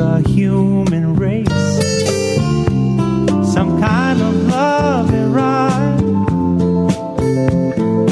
the human race. Some kind of love and ride.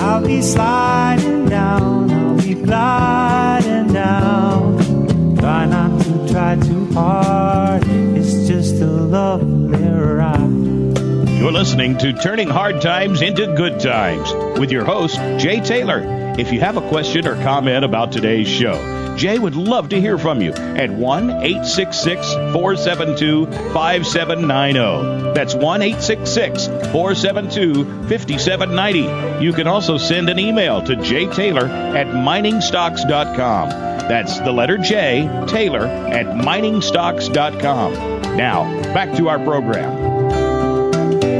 I'll be sliding down, I'll be gliding down. Try not to try too hard, it's just a lovely ride. You're listening to Turning Hard Times into Good Times with your host, Jay Taylor. If you have a question or comment about today's show, Jay would love to hear from you at 1 866 472 5790. That's 1 866 472 5790. You can also send an email to jtaylor at miningstocks.com. That's the letter J, Taylor at miningstocks.com. Now, back to our program.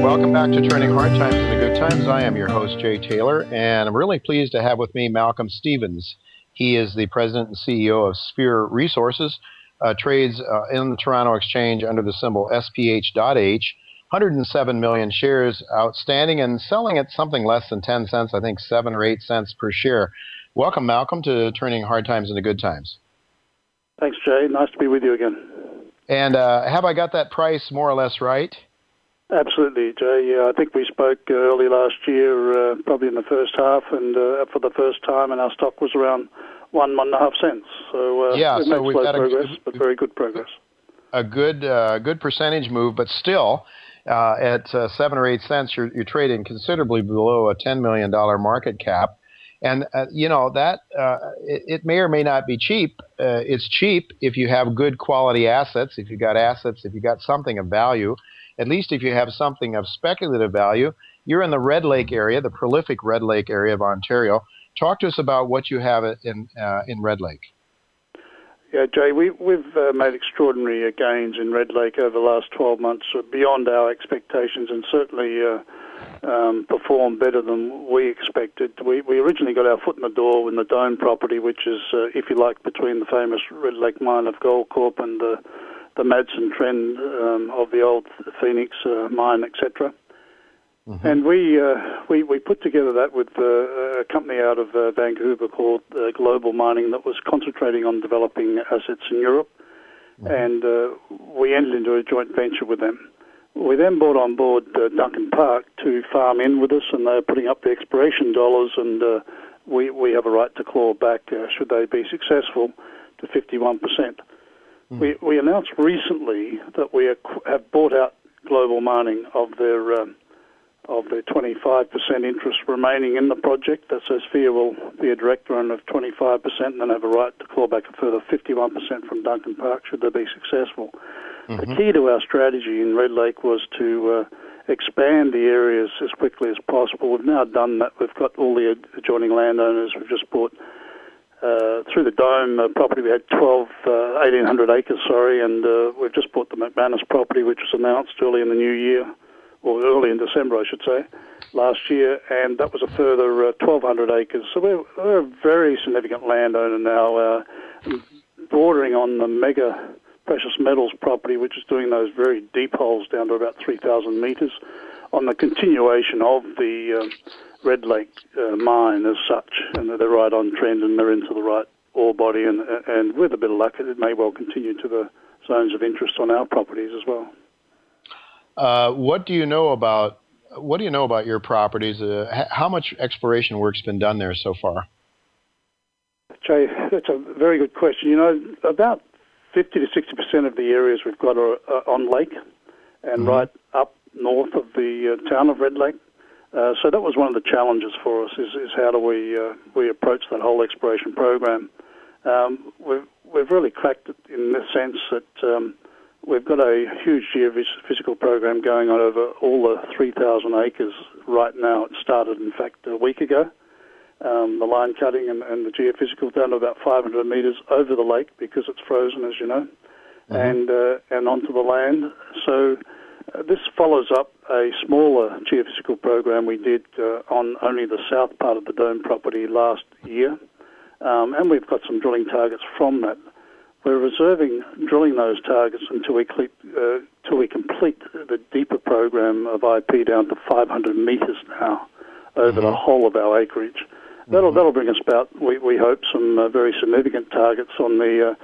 Welcome back to Turning Hard Times Times. I am your host, Jay Taylor, and I'm really pleased to have with me Malcolm Stevens. He is the president and CEO of Sphere Resources, uh, trades uh, in the Toronto Exchange under the symbol SPH.H. 107 million shares outstanding and selling at something less than 10 cents, I think 7 or 8 cents per share. Welcome, Malcolm, to Turning Hard Times into Good Times. Thanks, Jay. Nice to be with you again. And uh, have I got that price more or less right? Absolutely, Jay. Yeah, I think we spoke uh, early last year, uh, probably in the first half, and uh, for the first time, and our stock was around one one and a half cents. So uh, yeah, so we've had progress, a, but very good progress. A good uh, good percentage move, but still. Uh, at uh, seven or eight cents, you're, you're trading considerably below a ten million dollar market cap, and uh, you know that uh, it, it, may or may not be cheap. Uh, it's cheap if you have good quality assets, if you got assets, if you got something of value. At least if you have something of speculative value, you're in the Red Lake area, the prolific Red Lake area of Ontario. Talk to us about what you have in uh, in Red Lake. Yeah, Jay, we, we've uh, made extraordinary uh, gains in Red Lake over the last 12 months, uh, beyond our expectations, and certainly uh, um, performed better than we expected. We, we originally got our foot in the door in the Dome property, which is, uh, if you like, between the famous Red Lake mine of Goldcorp and the, the Madsen trend um, of the old Phoenix mine, etc. Mm-hmm. And we, uh, we we put together that with uh, a company out of uh, Vancouver called uh, Global Mining that was concentrating on developing assets in Europe, mm-hmm. and uh, we entered into a joint venture with them. We then brought on board uh, Duncan Park to farm in with us, and they're putting up the exploration dollars, and we we have a right to claw back should they be successful to 51 percent. Mm-hmm. We we announced recently that we have bought out Global Mining of their um, of the 25% interest remaining in the project. That says Sphere will be a director owner of 25% and then have a right to claw back a further 51% from Duncan Park should they be successful. Mm-hmm. The key to our strategy in Red Lake was to uh, expand the areas as quickly as possible. We've now done that. We've got all the adjoining landowners. We've just bought uh, through the dome uh, property, we had 12, uh, 1,800 acres, sorry, and uh, we've just bought the McManus property, which was announced early in the new year or early in December, I should say, last year, and that was a further uh, 1,200 acres. So we're, we're, a very significant landowner now, uh, bordering on the mega precious metals property, which is doing those very deep holes down to about 3,000 metres, on the continuation of the uh, Red Lake uh, mine as such, and they're right on trend and they're into the right ore body, and, and with a bit of luck, it may well continue to the zones of interest on our properties as well. Uh, what do you know about what do you know about your properties? Uh, how much exploration work's been done there so far? Jay, that's a very good question. You know, about 50 to 60 percent of the areas we've got are uh, on lake and mm-hmm. right up north of the uh, town of Red Lake. Uh, so that was one of the challenges for us: is, is how do we uh, we approach that whole exploration program? Um, we've we've really cracked it in the sense that um, We've got a huge geophysical program going on over all the 3,000 acres right now. It started, in fact, a week ago. Um, the line cutting and, and, the geophysical down to about 500 metres over the lake because it's frozen, as you know, mm-hmm. and uh, and onto the land. So uh, this follows up a smaller geophysical program we did uh, on only the south part of the dome property last year, um, and we've got some drilling targets from that. We're reserving drilling those targets until we, complete, uh, until we complete the deeper program of IP down to 500 metres now over mm-hmm. the whole of our acreage. That'll, mm-hmm. that'll bring us about, we, we hope, some uh, very significant targets on the uh,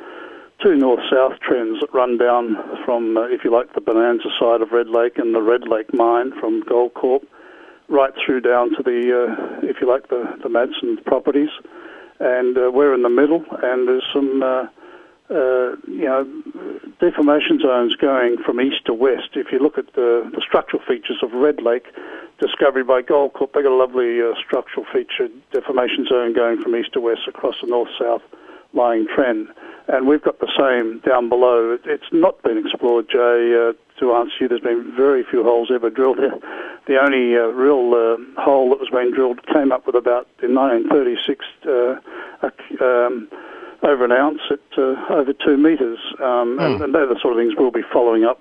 two north-south trends that run down from, uh, if you like, the Bonanza side of Red Lake and the Red Lake mine from Goldcorp, right through down to the, uh, if you like, the, the Madsen properties. And uh, we're in the middle, and there's some, uh, uh, you know, deformation zones going from east to west. If you look at the, the structural features of Red Lake, discovery by Goldcorp, they've got a lovely uh, structural feature deformation zone going from east to west across the north-south lying trend. And we've got the same down below. It's not been explored, Jay. Uh, to answer you, there's been very few holes ever drilled here. The only uh, real uh, hole that was being drilled came up with about in 1936 uh, um, over an ounce at uh, over two metres. Um, mm. and, and, they're the sort of things we'll be following up,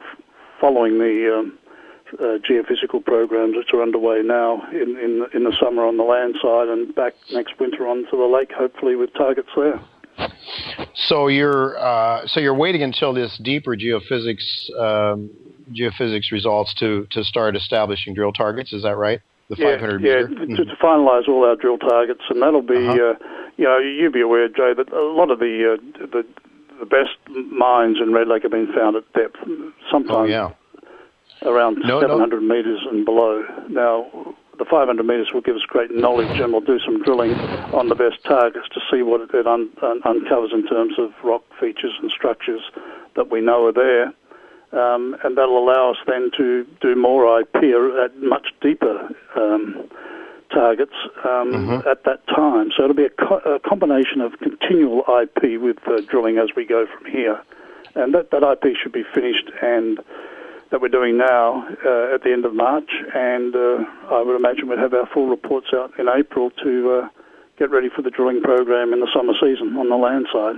following the um, uh, geophysical programs which are underway now in, in, in the summer on the land side and back next winter onto the lake, hopefully with targets there. So you're uh, so you're waiting until this deeper geophysics um, geophysics results to to start establishing drill targets. Is that right? The yeah, 500 yeah, meter. Yeah, to, to finalise all our drill targets, and that'll be uh-huh. uh, you know you be aware, Jay, that a lot of the uh, the the best mines in Red Lake have been found at depth. Sometimes oh, yeah. around no, 700 no. metres and below. Now the 500 metres will give us great knowledge, and we'll do some drilling on the best targets to see what it un- un- uncovers in terms of rock features and structures that we know are there. Um, and that'll allow us then to do more IP at much deeper um, targets um, mm-hmm. at that time. So it'll be a, co- a combination of continual IP with uh, drilling as we go from here. And that, that IP should be finished and that we're doing now uh, at the end of March, and uh, I would imagine we'd have our full reports out in April to uh, get ready for the drilling program in the summer season on the land side.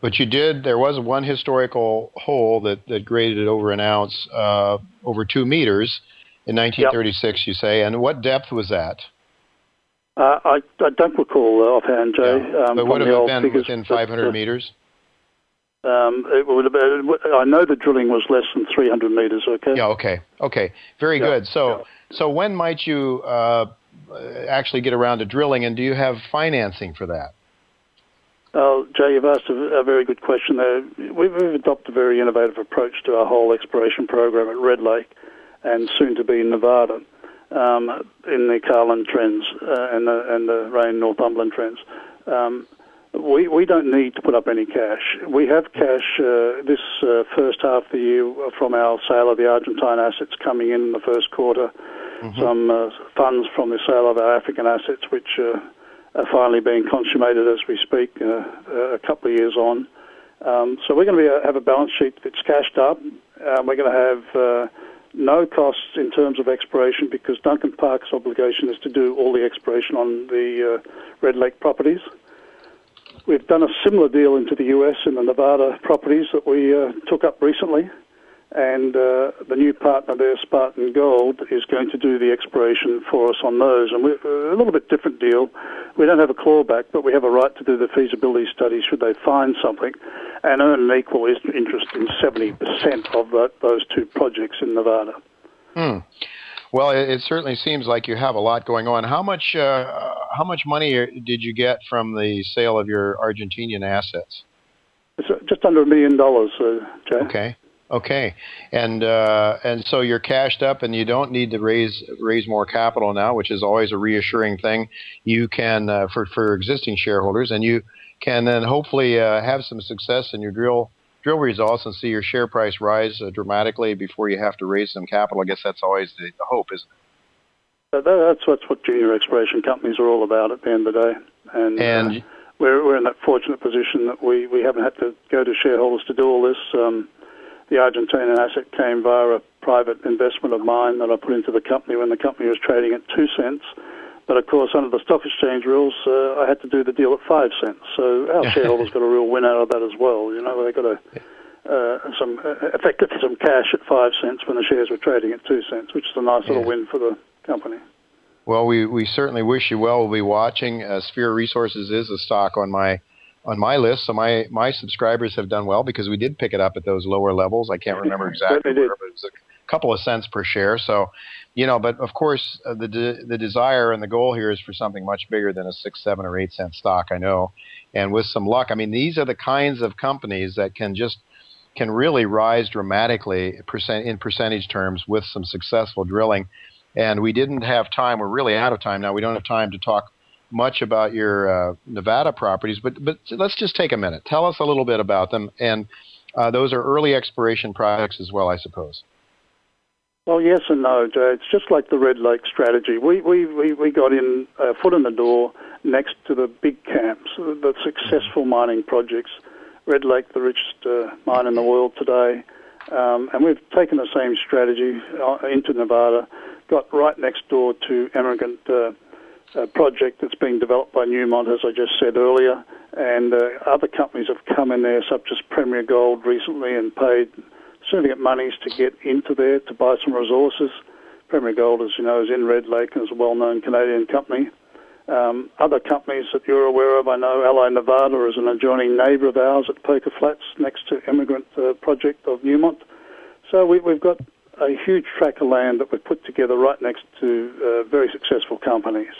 But you did. There was one historical hole that, that graded over an ounce, uh, over two meters, in 1936. Yep. You say, and what depth was that? Uh, I, I don't recall offhand, Jay. Yeah. Um, but would have been figures, within 500 but, uh, meters? Um, it would have been, I know the drilling was less than 300 meters. Okay. Yeah. Okay. Okay. Very yeah. good. So, yeah. so when might you uh, actually get around to drilling, and do you have financing for that? Uh, Jay, you've asked a, a, very good question there. We've, we've, adopted a very innovative approach to our whole exploration program at Red Lake, and soon to be in Nevada, um, in the Carlin trends uh, and the and the Rayne Northumberland trends. Um, we, we don't need to put up any cash. We have cash uh, this uh, first half of the year from our sale of the Argentine assets coming in, in the first quarter. Mm-hmm. Some uh, funds from the sale of our African assets, which uh, are finally being consummated as we speak, uh, a couple of years on. Um, so we're going to be, uh, have a balance sheet that's cashed up. Um, we're going to have no costs in terms of exploration because Duncan Park's obligation is to do all the exploration on the Red Lake properties. We've done a similar deal into the US in the Nevada properties that we uh, took up recently. And uh, the new partner there, Spartan Gold, is going to do the exploration for us on those. And we're a little bit different deal. We don't have a clawback, but we have a right to do the feasibility study should they find something and earn an equal interest in 70% of that, those two projects in Nevada. Hmm. Well, it, it, certainly seems like you have a lot going on. How much uh, how much money did you get from the sale of your Argentinian assets? It's uh, just under a million dollars, uh, Jay. Okay. Okay, and uh, and so you're cashed up, and you don't need to raise raise more capital now, which is always a reassuring thing. You can uh, for for existing shareholders, and you can then hopefully uh, have some success in your drill drill results and see your share price rise uh, dramatically before you have to raise some capital. I guess that's always the, the hope, isn't it? that's what's what junior exploration companies are all about at the end of the day. And, uh, and uh, we're, we're in that fortunate position that we, we haven't had to go to shareholders to do all this. Um, the Argentinian asset came via a private investment of mine that I put into the company when the company was trading at two cents. But of course, under the stock exchange rules, uh, I had to do the deal at five cents. So our shareholders got a real win out of that as well. You know, they got a uh, some uh, effectively some cash at five cents when the shares were trading at two cents, which is a nice yeah. little win for the company. Well, we, we certainly wish you well. We'll be watching. Uh, Sphere Resources is a stock on my on my list, so my my subscribers have done well because we did pick it up at those lower levels. I can't remember exactly, where, but it was a couple of cents per share. So you know, but of course, uh, the de- the desire and the goal here is for something much bigger than a six, seven, or eight cent stock. I know, and with some luck, I mean, these are the kinds of companies that can just can really rise dramatically percent in percentage terms with some successful drilling. And we didn't have time. We're really out of time now. We don't have time to talk much about your uh, Nevada properties, but but let's just take a minute. Tell us a little bit about them, and uh, those are early exploration projects as well, I suppose. Well, yes and no, Jay. It's just like the Red Lake strategy. We we we, we got in a foot in the door next to the big camps, the successful mining projects. Red Lake, the richest uh, mine in the world today, um, and we've taken the same strategy uh, into Nevada. Got right next door to Emigrant uh, a project that's being developed by Newmont, as I just said earlier, and uh, other companies have come in there, such as Premier Gold recently, and paid significant monies to get into there to buy some resources. Premier Gold, as you know, is in Red Lake and is a well-known Canadian company. Um, other companies that you're aware of, I know Allied Nevada is an adjoining neighbour of ours at Poker Flats next to Emigrant uh, Project of Newmont. So we, have got a huge tract of land that we've put together right next to uh, very successful companies.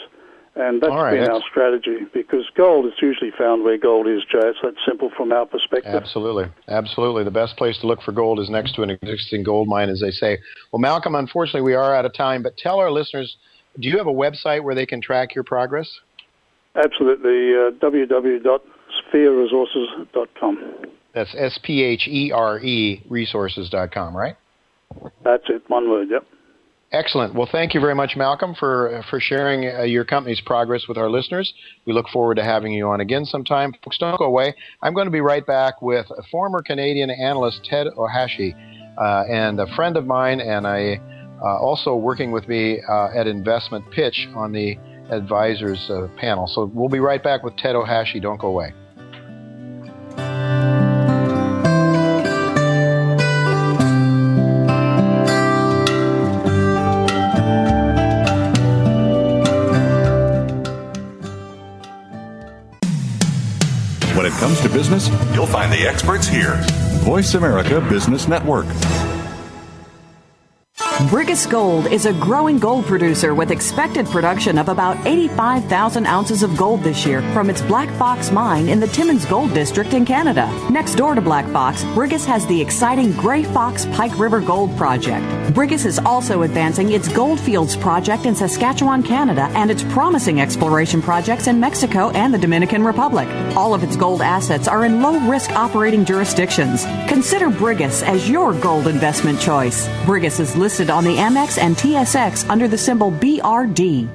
And that's right, been our strategy because gold is usually found where gold is, Jay. It's that simple from our perspective. Absolutely. Absolutely. The best place to look for gold is next to an existing gold mine, as they say. Well, Malcolm, unfortunately, we are out of time, but tell our listeners do you have a website where they can track your progress? Absolutely. Uh, www.sphereresources.com. That's S P H E R E resources.com, right? That's it. One word, yep. Excellent. Well, thank you very much, Malcolm, for for sharing uh, your company's progress with our listeners. We look forward to having you on again sometime. Folks, don't go away. I'm going to be right back with former Canadian analyst Ted Ohashi, uh, and a friend of mine, and I uh, also working with me uh, at Investment Pitch on the advisors uh, panel. So we'll be right back with Ted Ohashi. Don't go away. You'll find the experts here. Voice America Business Network. Brigus Gold is a growing gold producer with expected production of about 85,000 ounces of gold this year from its Black Fox mine in the Timmins Gold District in Canada. Next door to Black Fox, Brigus has the exciting Grey Fox Pike River Gold Project. Brigus is also advancing its Goldfields project in Saskatchewan, Canada, and its promising exploration projects in Mexico and the Dominican Republic. All of its gold assets are in low risk operating jurisdictions. Consider Brigus as your gold investment choice. Brigus is listed on the Amex and TSX under the symbol BRD.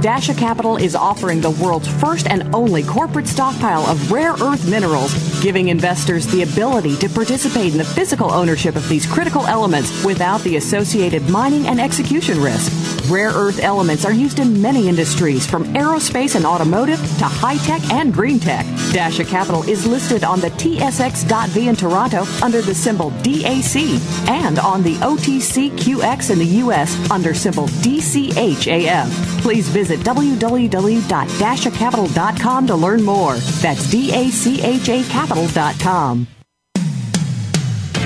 Dacha Capital is offering the world's first and only corporate stockpile of rare earth minerals, giving investors the ability to participate in the physical ownership of these critical elements without the associated mining and execution risk. Rare earth elements are used in many industries, from aerospace and automotive to high tech and green tech. Dacha Capital is listed on the TSX.V in Toronto under the symbol DAC and on the OTCQX in the U.S. under symbol DCHAF. Please visit www.dachacapital.com to learn more. That's D-A-C-H-A capital.com.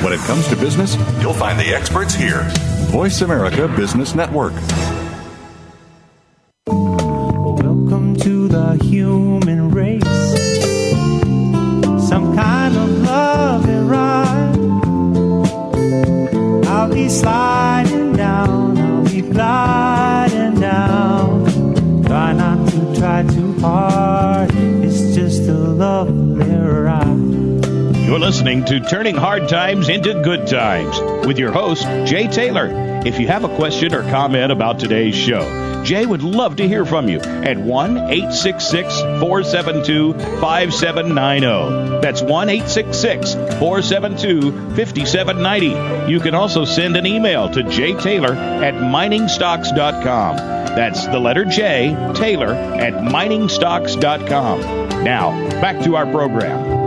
When it comes to business, you'll find the experts here. Voice America Business Network. Human race. Some kind of love and. I'll be sliding down, I'll be gliding down. Try not to try too hard, it's just a lovely ride. You're listening to Turning Hard Times into Good Times with your host, Jay Taylor. If you have a question or comment about today's show, Jay would love to hear from you at 1 866 472 5790. That's 1 866 472 5790. You can also send an email to jtaylor at miningstocks.com. That's the letter J, Taylor at miningstocks.com. Now, back to our program.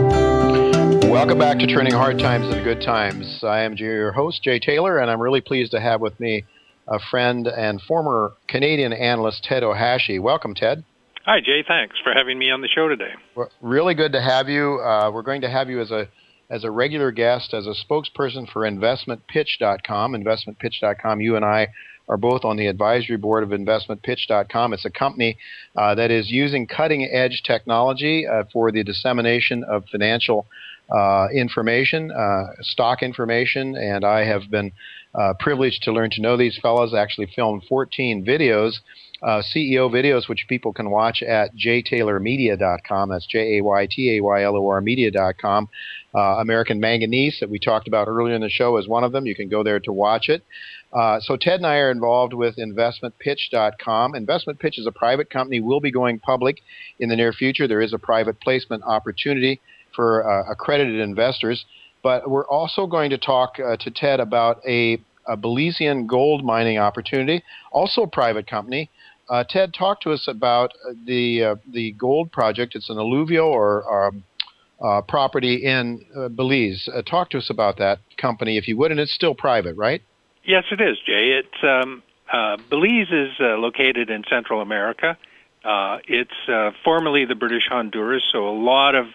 Welcome back to Turning Hard Times into Good Times. I am your host, Jay Taylor, and I'm really pleased to have with me a friend and former Canadian analyst, Ted Ohashi. Welcome, Ted. Hi, Jay. Thanks for having me on the show today. Well, really good to have you. Uh, we're going to have you as a as a regular guest, as a spokesperson for InvestmentPitch.com. InvestmentPitch.com. You and I are both on the advisory board of investmentpitch.com. It's a company uh, that is using cutting edge technology uh, for the dissemination of financial uh, information, uh, stock information, and I have been uh, privileged to learn to know these fellows. Actually, filmed 14 videos, uh, CEO videos, which people can watch at jtaylormedia.com. That's J A Y T A Y L O R media.com. Uh, American Manganese that we talked about earlier in the show is one of them. You can go there to watch it. Uh, so Ted and I are involved with InvestmentPitch.com. Investment Pitch is a private company. Will be going public in the near future. There is a private placement opportunity for uh, accredited investors. But we're also going to talk uh, to Ted about a, a Belizean gold mining opportunity, also a private company. Uh, Ted, talk to us about the uh, the gold project. It's an alluvial or um, uh, property in uh, Belize. talk to us about that company, if you would, and it's still private, right? Yes, it is, Jay. It's um, Belize is located in Central America. it's formerly the British Honduras, so a lot of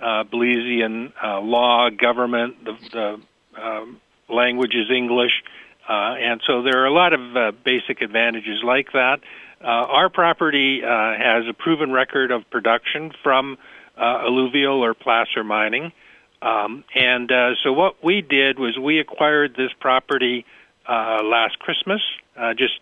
uh, Belizean uh, law, government, the, the um, language is English, uh, and so there are a lot of uh, basic advantages like that. Uh, our property uh, has a proven record of production from uh, alluvial or placer mining. Um, and uh, so what we did was we acquired this property uh, last Christmas, uh, just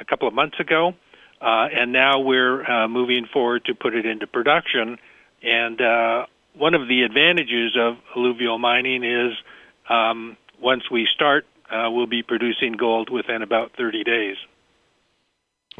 a couple of months ago, uh, and now we're uh, moving forward to put it into production. And uh, one of the advantages of alluvial mining is um, once we start, uh, we'll be producing gold within about 30 days.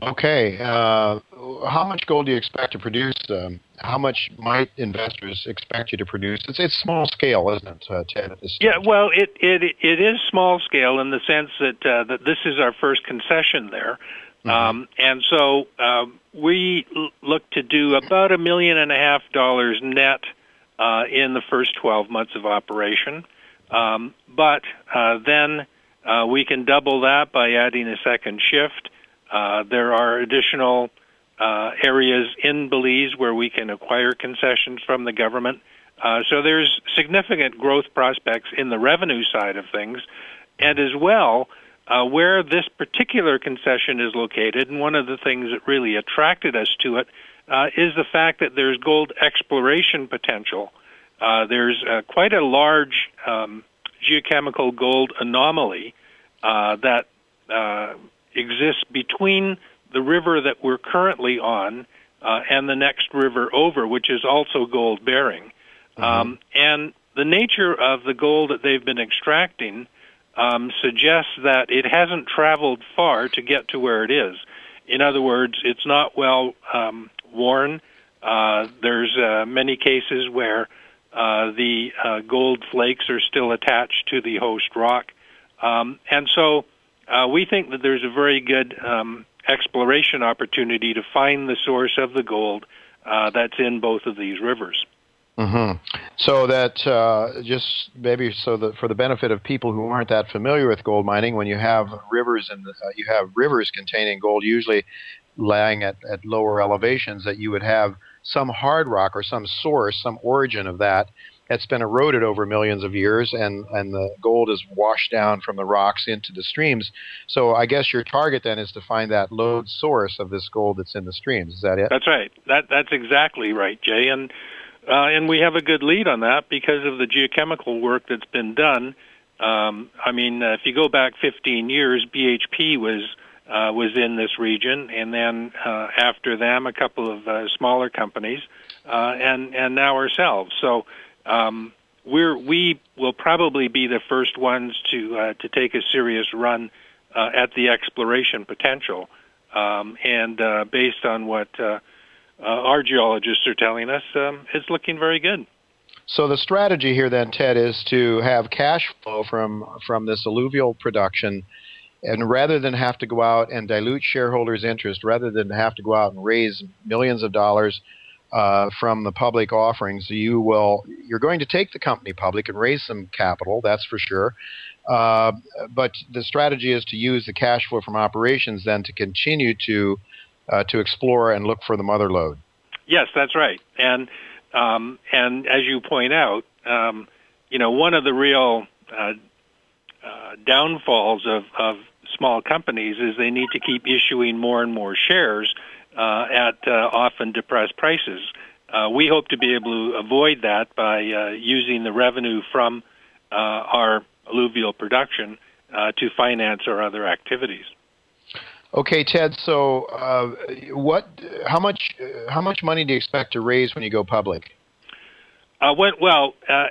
Okay. Uh, how much gold do you expect to produce? Um, how much might investors expect you to produce? It's, it's small scale, isn't it, uh, Ted? yeah, well, it, it it is small scale in the sense that uh, that this is our first concession there. Mm-hmm. Um, and so uh, we l- look to do about a million and a half dollars net uh, in the first 12 months of operation. Um, but uh, then uh, we can double that by adding a second shift. Uh, there are additional uh, areas in Belize where we can acquire concessions from the government. Uh, so there's significant growth prospects in the revenue side of things, and as well. Uh, where this particular concession is located, and one of the things that really attracted us to it uh, is the fact that there's gold exploration potential. Uh, there's uh, quite a large um, geochemical gold anomaly uh, that uh, exists between the river that we're currently on uh, and the next river over, which is also gold bearing. Mm-hmm. Um, and the nature of the gold that they've been extracting um, suggests that it hasn't traveled far to get to where it is. In other words, it's not well um, worn. Uh, there's uh, many cases where uh, the uh, gold flakes are still attached to the host rock. Um, and so uh, we think that there's a very good um, exploration opportunity to find the source of the gold uh, that's in both of these rivers. Mm-hmm. So that uh, just maybe so that for the benefit of people who aren't that familiar with gold mining, when you have rivers and uh, you have rivers containing gold, usually lying at, at lower elevations, that you would have some hard rock or some source, some origin of that that's been eroded over millions of years, and and the gold is washed down from the rocks into the streams. So I guess your target then is to find that lode source of this gold that's in the streams. Is that it? That's right. That that's exactly right, Jay. And uh, and we have a good lead on that because of the geochemical work that's been done. Um, I mean, uh, if you go back 15 years, BHP was uh, was in this region, and then uh, after them, a couple of uh, smaller companies, uh, and and now ourselves. So um, we're we will probably be the first ones to uh, to take a serious run uh, at the exploration potential, um, and uh, based on what uh, uh, our geologists are telling us, um, it's looking very good. So the strategy here, then, Ted, is to have cash flow from from this alluvial production and rather than have to go out and dilute shareholders' interest, rather than have to go out and raise millions of dollars uh, from the public offerings, you will you're going to take the company public and raise some capital. That's for sure. Uh, but the strategy is to use the cash flow from operations then to continue to uh, to explore and look for the mother lode. Yes, that's right. And um, and as you point out, um, you know, one of the real uh, uh, downfalls of, of small companies is they need to keep issuing more and more shares uh, at uh, often depressed prices. Uh, we hope to be able to avoid that by uh, using the revenue from uh, our alluvial production uh, to finance our other activities. Okay, Ted. So, uh, what? How much? How much money do you expect to raise when you go public? Uh, well, well uh,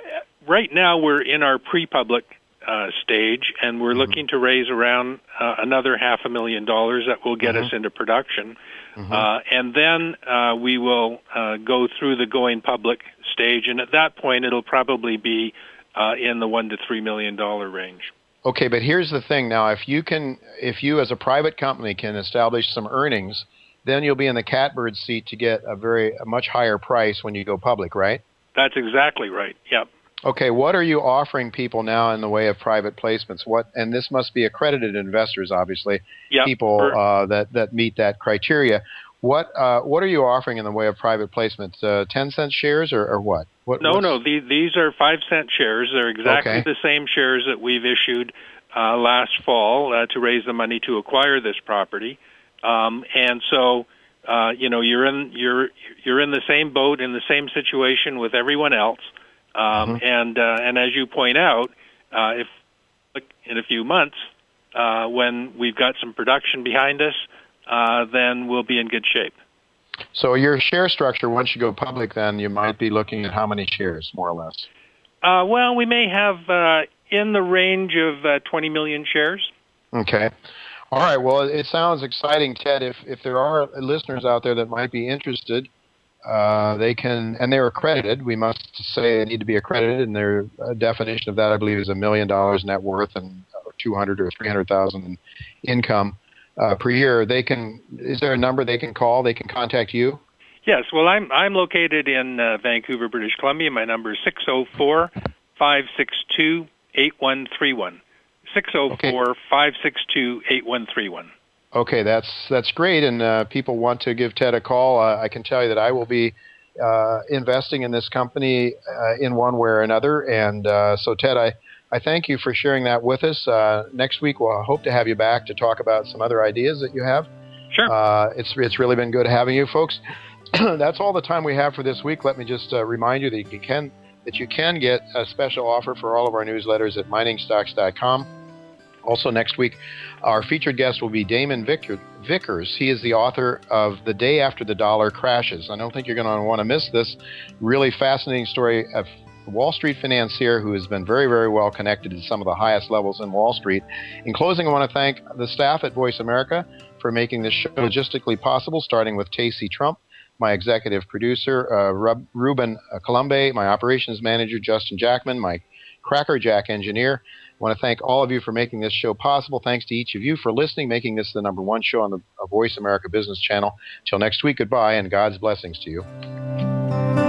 right now we're in our pre-public uh, stage, and we're mm-hmm. looking to raise around uh, another half a million dollars that will get mm-hmm. us into production, mm-hmm. uh, and then uh, we will uh, go through the going public stage, and at that point it'll probably be uh, in the one to three million dollar range. Okay, but here's the thing. Now, if you can, if you as a private company can establish some earnings, then you'll be in the catbird seat to get a very a much higher price when you go public, right? That's exactly right. Yep. Okay, what are you offering people now in the way of private placements? What and this must be accredited investors, obviously, yep. people uh, that that meet that criteria. What uh, what are you offering in the way of private placements? Uh, Ten cent shares or, or what? what? No, no. These, these are five cent shares. They're exactly okay. the same shares that we've issued uh, last fall uh, to raise the money to acquire this property, um, and so. Uh, you know, you're in you're you're in the same boat in the same situation with everyone else. Um, mm-hmm. And uh, and as you point out, uh, if in a few months, uh, when we've got some production behind us, uh, then we'll be in good shape. So your share structure, once you go public, then you might be looking at how many shares, more or less. Uh, well, we may have uh, in the range of uh, 20 million shares. Okay. All right. Well, it sounds exciting, Ted. If if there are listeners out there that might be interested, uh, they can, and they're accredited. We must say they need to be accredited, and their uh, definition of that, I believe, is a million dollars net worth and two hundred or three hundred thousand income uh, per year. They can. Is there a number they can call? They can contact you. Yes. Well, I'm I'm located in uh, Vancouver, British Columbia. My number is six zero oh four five six two eight one three one. Six zero oh four five six two eight one three one. Okay, that's that's great, and uh, people want to give Ted a call. Uh, I can tell you that I will be uh, investing in this company uh, in one way or another. And uh, so, Ted, I, I thank you for sharing that with us. Uh, next week, we'll hope to have you back to talk about some other ideas that you have. Sure. it's it's really been good having you, folks. that's all the time we have for this week. Let me just remind you that you can that you can get a special offer for all of our newsletters at miningstocks.com. Also, next week, our featured guest will be Damon Vickers. He is the author of The Day After the Dollar Crashes. I don't think you're going to want to miss this really fascinating story of a Wall Street financier who has been very, very well connected to some of the highest levels in Wall Street. In closing, I want to thank the staff at Voice America for making this show logistically possible, starting with Tacey Trump, my executive producer, uh, Ruben Colombe, my operations manager, Justin Jackman, my crackerjack engineer, want to thank all of you for making this show possible. Thanks to each of you for listening, making this the number one show on the uh, Voice America Business Channel. Till next week, goodbye, and God's blessings to you.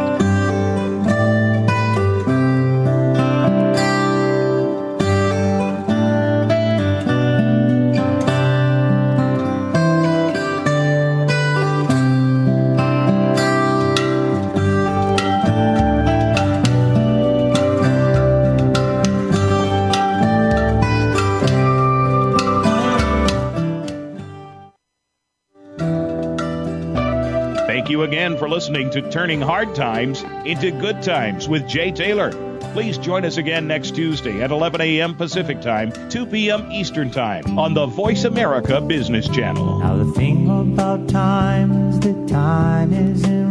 For listening to Turning Hard Times into Good Times with Jay Taylor. Please join us again next Tuesday at 11 a.m. Pacific Time, 2 p.m. Eastern Time on the Voice America Business Channel. Now, the thing about time is that time really real.